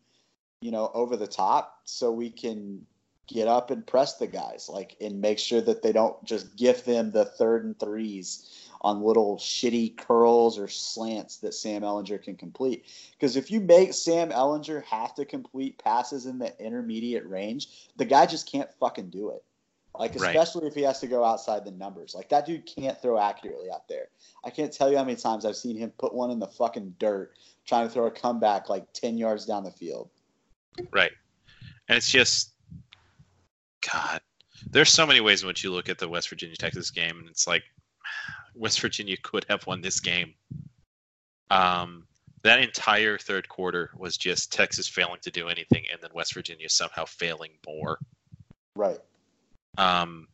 you know, over the top so we can get up and press the guys like and make sure that they don't just gift them the third and threes on little shitty curls or slants that Sam Ehlinger can complete. Because if you make Sam Ehlinger have to complete passes in the intermediate range, the guy just can't fucking do it. Like Right. especially if he has to go outside the numbers. Like that dude can't throw accurately out there. I can't tell you how many times I've seen him put one in the fucking dirt trying to throw a comeback like 10 yards down the field. Right. And it's just, God, there's so many ways in which you look at the West Virginia Texas game, and it's like West Virginia could have won this game. Um, that entire third quarter was just Texas failing to do anything, and then West Virginia somehow failing more. Right. Um,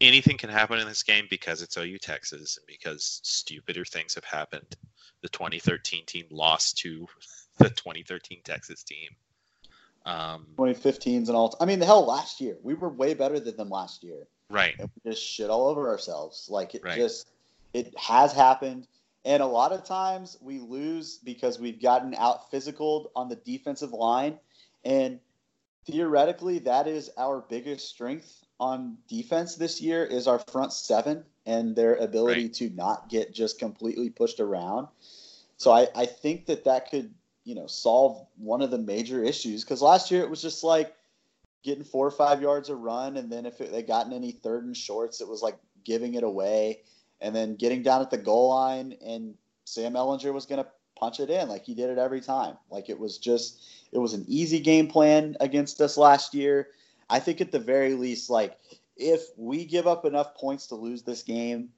anything can happen in this game because it's OU Texas and because stupider things have happened. The 2013 team lost to the 2013 Texas team. Um, 2015s and all. I mean, the hell, last year we were way better than them last year. right, and we just shit all over ourselves. Like it Right. just it has happened. And a lot of times we lose because we've gotten out physical on the defensive line. And theoretically that is our biggest strength on defense this year is our front seven and their ability Right. to not get just completely pushed around. So I, I think that that could, you know, solve one of the major issues because last year it was just like getting four or five yards a run, and then if it, they gotten any third and shorts, it was like giving it away, and then getting down at the goal line, and Sam Ehlinger was going to punch it in like he did it every time. Like it was just, it was an easy game plan against us last year. I think at the very least, like if we give up enough points to lose this game,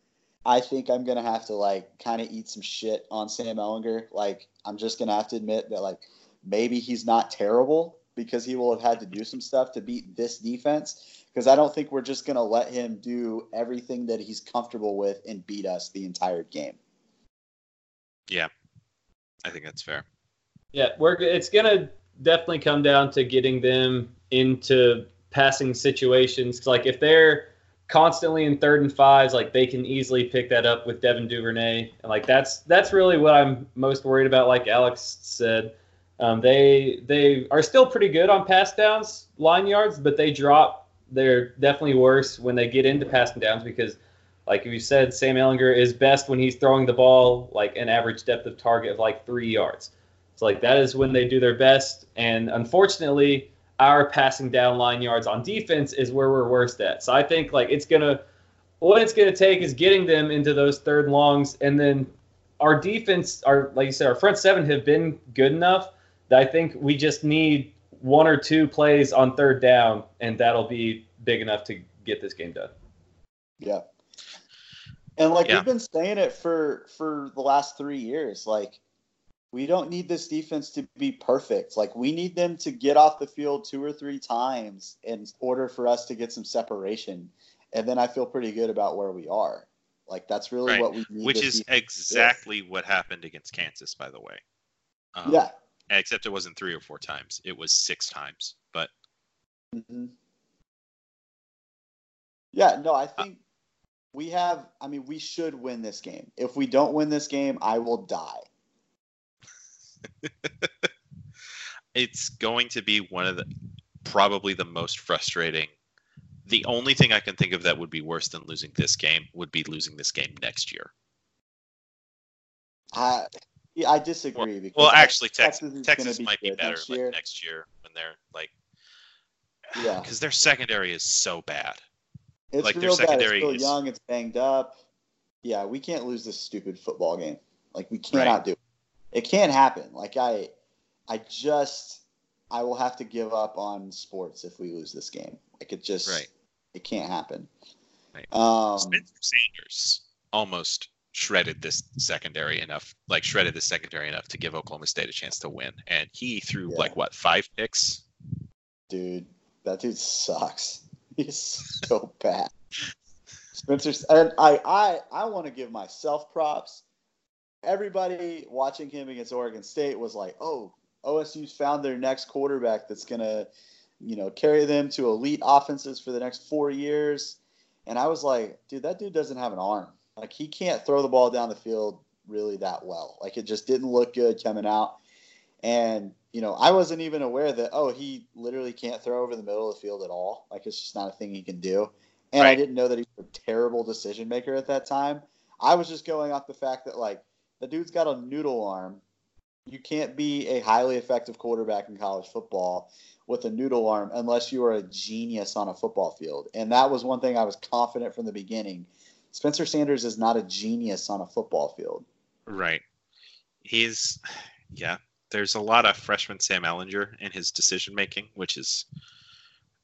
I think I'm gonna have to like kind of eat some shit on Sam Ehlinger. Like I'm just gonna have to admit that like maybe he's not terrible because he will have had to do some stuff to beat this defense. Because I don't think we're just gonna let him do everything that he's comfortable with and beat us the entire game. I think that's fair. Yeah, we're it's gonna definitely come down to getting them into passing situations. Like if they're constantly in third and fives, like they can easily pick that up with Devin Duvernay, and like that's that's really what I'm most worried about. Like Alex said, um, they they are still pretty good on pass downs, line yards, but they drop. They're definitely worse when they get into passing downs because, like you said, Sam Ehlinger is best when he's throwing the ball like an average depth of target of like three yards. So like that is when they do their best. And unfortunately, our passing down line yards on defense is where we're worst at. So I think like it's gonna what it's gonna take is getting them into those third longs, and then our defense, our like you said, our front seven have been good enough that I think we just need one or two plays on third down, and that'll be big enough to get this game done. Yeah. And like Yeah. we've been saying it for for the last three years, like we don't need this defense to be perfect. Like we need them to get off the field two or three times in order for us to get some separation. And then I feel pretty good about where we are. Like that's really Right. what we need. Which is exactly what happened against Kansas, by the way. Um, yeah. Except it wasn't three or four times; it was six times. But hmm Yeah, no, I Uh, think we have. I mean, we should win this game. If we don't win this game, I will die. it's going to be one of the probably the most frustrating. The only thing I can think of that would be worse than losing this game would be losing this game next year. I yeah, I disagree because Well, actually, Texas, gonna Texas might be better next like next year when they're like, Yeah. because their secondary is so bad. It's like, their real bad. It's still is- young. It's banged up. Yeah, we can't lose this stupid football game. Like we cannot do it. It can't happen. Like I, I just, I will have to give up on sports if we lose this game. Like it just, Right. it can't happen. Right. Um, Spencer Sanders almost shredded this secondary enough, like shredded the secondary enough to give Oklahoma State a chance to win, and he threw Yeah. like what five picks. dude, that dude sucks. He's so bad. Spencer, and I, I, I want to give myself props. Everybody watching him against Oregon State was like, "Oh, OSU's found their next quarterback that's gonna, you know, carry them to elite offenses for the next four years." And I was like, "Dude, that dude doesn't have an arm. Like he can't throw the ball down the field really that well. Like it just didn't look good coming out." And you know, I wasn't even aware that oh, he literally can't throw over the middle of the field at all. Like it's just not a thing he can do. And I didn't know that he was a terrible decision maker at that time. I was just going off the fact that like the dude's got a noodle arm. You can't be a highly effective quarterback in college football with a noodle arm unless you are a genius on a football field. And that was one thing I was confident from the beginning. Spencer Sanders is not a genius on a football field. Right. He's yeah. There's a lot of freshman Sam Ehlinger in his decision making, which is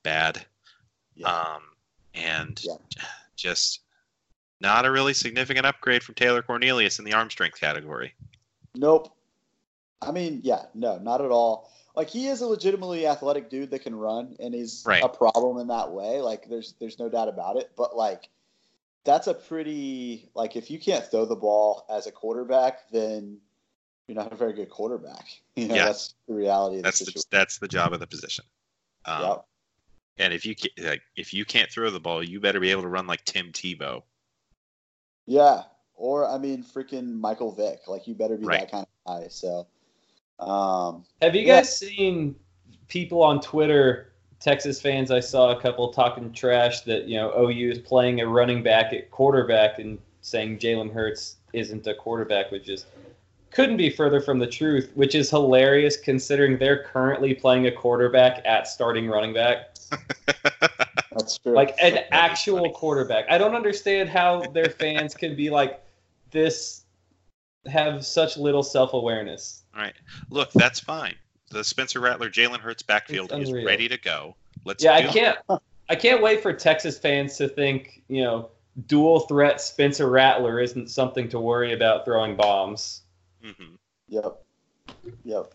bad. Yeah. Um, and Yeah. just not a really significant upgrade from Taylor Cornelius in the arm strength category. Nope. I mean, yeah, no, not at all. Like he is a legitimately athletic dude that can run, and he's Right. a problem in that way. Like there's there's no doubt about it. But like that's a pretty like if you can't throw the ball as a quarterback, then you're not a very good quarterback. You know, Yeah. that's the reality of That's the the, that's the job of the position. Um, Yep. And if you like, if you can't throw the ball, you better be able to run like Tim Tebow. Yeah. Or I mean, freaking Michael Vick. Like you better be Right. that kind of guy. So, um, Have you Yeah. guys seen people on Twitter, Texas fans? I saw a couple talking trash that you know OU is playing a running back at quarterback and saying Jalen Hurts isn't a quarterback, which is couldn't be further from the truth. Which is hilarious considering they're currently playing a quarterback at starting running back, that's true. like an That'd actual funny. quarterback. I don't understand how their fans can be like this, have such little self awareness. All right. Look, that's fine. The Spencer Rattler Jalen Hurts backfield is ready to go. Let's Yeah, I it. can't. I can't wait for Texas fans to think, you know, dual threat Spencer Rattler isn't something to worry about throwing bombs. Mhm. Yep. Yep.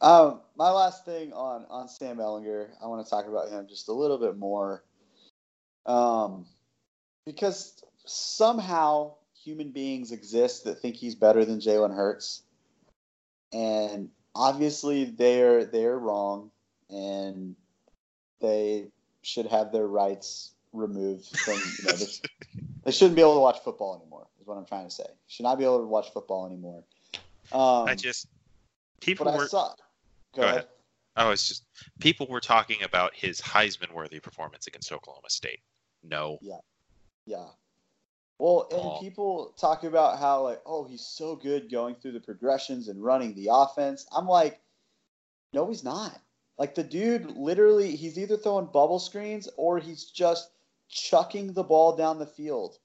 Um, my last thing on on Sam Ehlinger, I want to talk about him just a little bit more, um, because somehow human beings exist that think he's better than Jalen Hurts, and obviously they're they're wrong, and they should have their rights removed from you know this, they shouldn't be able to watch football anymore. Is what I'm trying to say. Should not be able to watch football anymore. Um, I just people were. saw. Go, Go ahead. ahead. Oh, it's just people were talking about his Heisman-worthy performance against Oklahoma State. No, Yeah. Yeah. Well, and Paul. people talk about how like, oh, he's so good going through the progressions and running the offense. I'm like, no, he's not. Like the dude, literally, he's either throwing bubble screens or he's just chucking the ball down the field.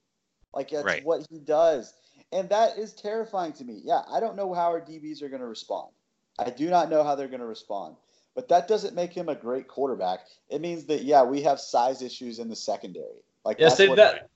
Like that's Right. what he does, and that is terrifying to me. Yeah, I don't know how our DBs are going to respond. I do not know how they're going to respond. But that doesn't make him a great quarterback. It means that yeah, we have size issues in the secondary. Like Yeah, that's see that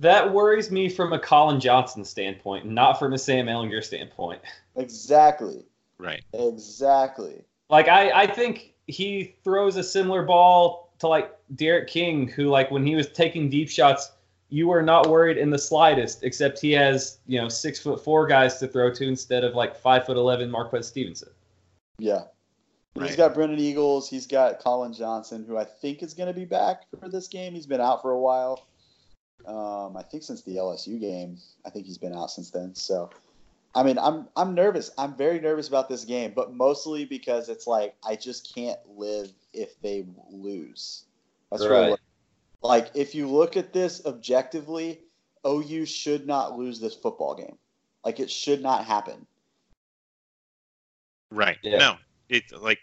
That worries me from a Collin Johnson standpoint, not from a Sam Ehlinger standpoint. Exactly. Right. Exactly. Like I, I think he throws a similar ball to like Derek King, who like when he was taking deep shots, you are not worried in the slightest, except he has, you know, six foot four guys to throw to instead of like five foot eleven Marquez Stevenson. Yeah. Right. He's got Brennan Eagles. He's got Collin Johnson, who I think is going to be back for this game. He's been out for a while. Um, I think since the LSU game. I think he's been out since then. So, I mean, I'm I'm nervous. I'm very nervous about this game, but mostly because it's like I just can't live if they lose. That's really Right. what, like if you look at this objectively, OU should not lose this football game. Like it should not happen. Right. Yeah. No, it like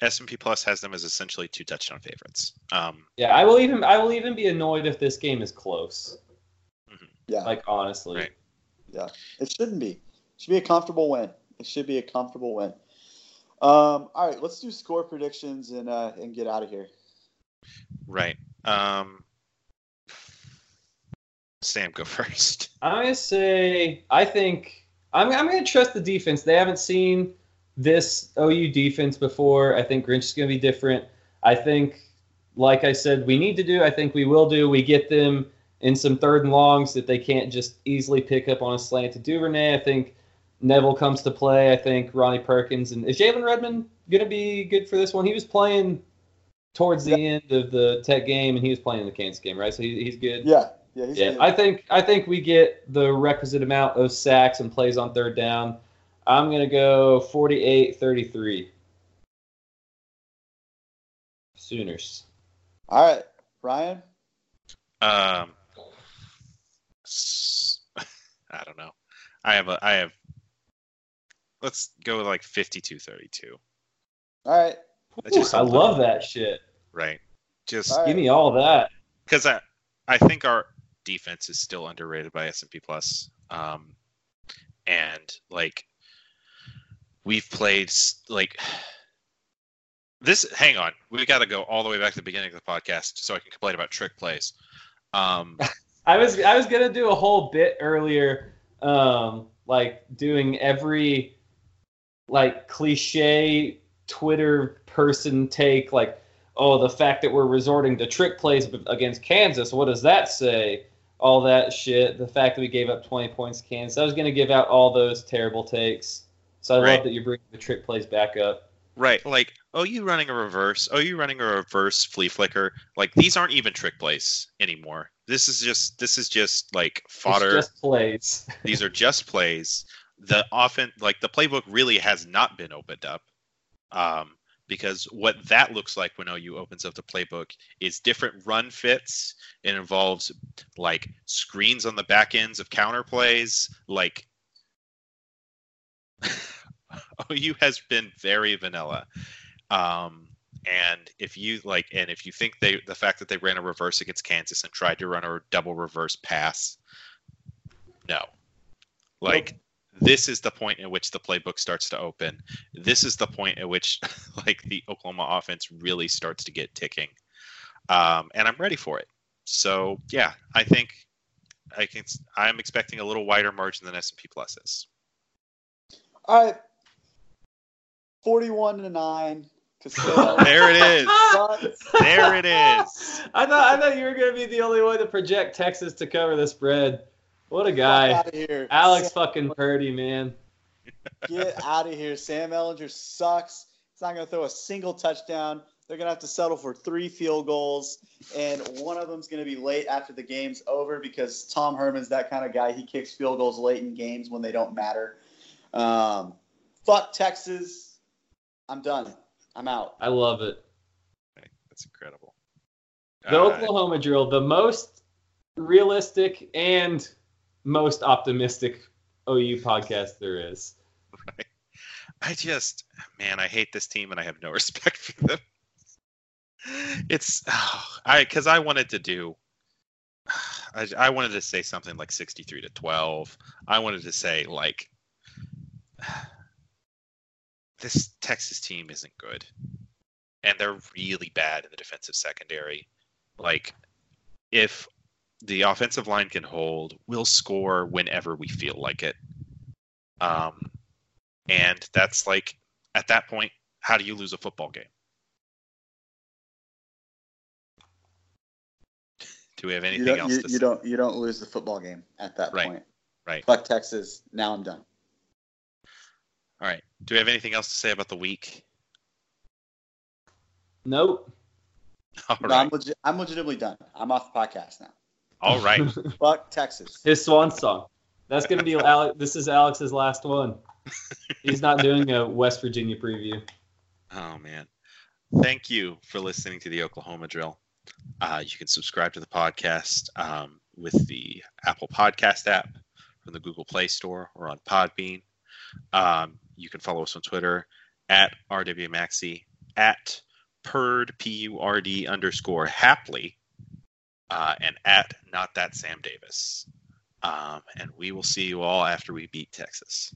S and P Plus has them as essentially two touchdown favorites. Um, Yeah, I will even I will even be annoyed if this game is close. Yeah. Like honestly. Right. Yeah, it shouldn't be. It should be a comfortable win. It should be a comfortable win. Um, all right, let's do score predictions and uh, and get out of here. right. Um, Sam, go first. I'm gonna say I think I'm I'm gonna trust the defense. They haven't seen this OU defense before. I think Grinch is gonna be different. I think, like I said, we need to do. I think we will do. We get them in some third and longs that they can't just easily pick up on a slant to Duvernay. I think Neville comes to play. I think Ronnie Perkins and is Jalen Redmond gonna be good for this one? He was playing towards the end of the Tech game and he was playing in the Kansas game, right? So he, he's good. Yeah, yeah, he's Yeah, good. I think I think we get the requisite amount of sacks and plays on third down. I'm gonna go 48-33. Sooners. all right, Ryan. Um, s- I don't know. I have a. I have. Let's go with like 52-32. All right, That's just I a little- love that shit. Right. Just All. Give me all that. because I I think our defense is still underrated by S and P Plus. Um, and like we've played like this. Hang on, we got to go all the way back to the beginning of the podcast so I can complain about trick plays. Um, I was I was gonna do a whole bit earlier, um, like doing every like cliche Twitter person take, like, oh, the fact that we're resorting to trick plays against Kansas, what does that say? All that shit. The fact that we gave up 20 points to Kansas. I was gonna give out all those terrible takes. So I Right. love that you're bringing the trick plays back up. right, like oh, you running a reverse. Oh, you running a reverse flea flicker. Like these aren't even trick plays anymore. This is just this is just like fodder. It's just plays. These are just plays. The often like the playbook really has not been opened up. Um, because what that looks like when OU opens up the playbook is different run fits. It involves like screens on the back ends of counter plays. Like OU has been very vanilla. Um, and if you like, and if you think they, the fact that they ran a reverse against Kansas and tried to run a double reverse pass, no. Like, this is the point at which the playbook starts to open. This is the point at which, like, the Oklahoma offense really starts to get ticking. Um, and I'm ready for it. So, yeah, I think I can. I'm expecting a little wider margin than S&P Plus is. all right. Forty-one to nine. There it is. There it is. I thought I thought you were gonna be the only one to project Texas to cover the spread. What a guy, Get out of here, Alex Sam, fucking Purdy, man. Get out of here. Sam Ehlinger sucks. He's not going to throw a single touchdown. They're going to have to settle for three field goals, and one of them's going to be late after the game's over because Tom Herman's that kind of guy. He kicks field goals late in games when they don't matter. Um, fuck Texas. I'm done. I'm out. I love it. That's incredible. The Uh, Oklahoma drill, the most realistic and most optimistic OU podcast there is. Right. I just, man, I hate this team and I have no respect for them. It's, oh, I because I wanted to do, I, I wanted to say something like sixty-three to twelve. I wanted to say like, this Texas team isn't good, and they're really bad in the defensive secondary. Like, if the offensive line can hold. We'll score whenever we feel like it. Um, and that's like at that point, how do you lose a football game? Do we have anything don't, else you, to you say? don't you don't lose the football game at that Right. point. Right. Fuck Texas. Now I'm done. All right. Do we have anything else to say about the week? Nope. All No, I'm, right. legi- I'm legitimately done. I'm off the podcast now. All right. Fuck Texas. His swan song. That's gonna be Alex. This is Alex's last one. He's not doing a West Virginia preview. Oh man. Thank you for listening to the Oklahoma Drill. Uh, you can subscribe to the podcast um, with the Apple Podcast app from the Google Play Store or on Podbean. Um, you can follow us on Twitter at RWMaxi, at Purd, P U R D underscore Hapley, uh, and at Not That Sam Davis. Um, and we will see you all after we beat Texas.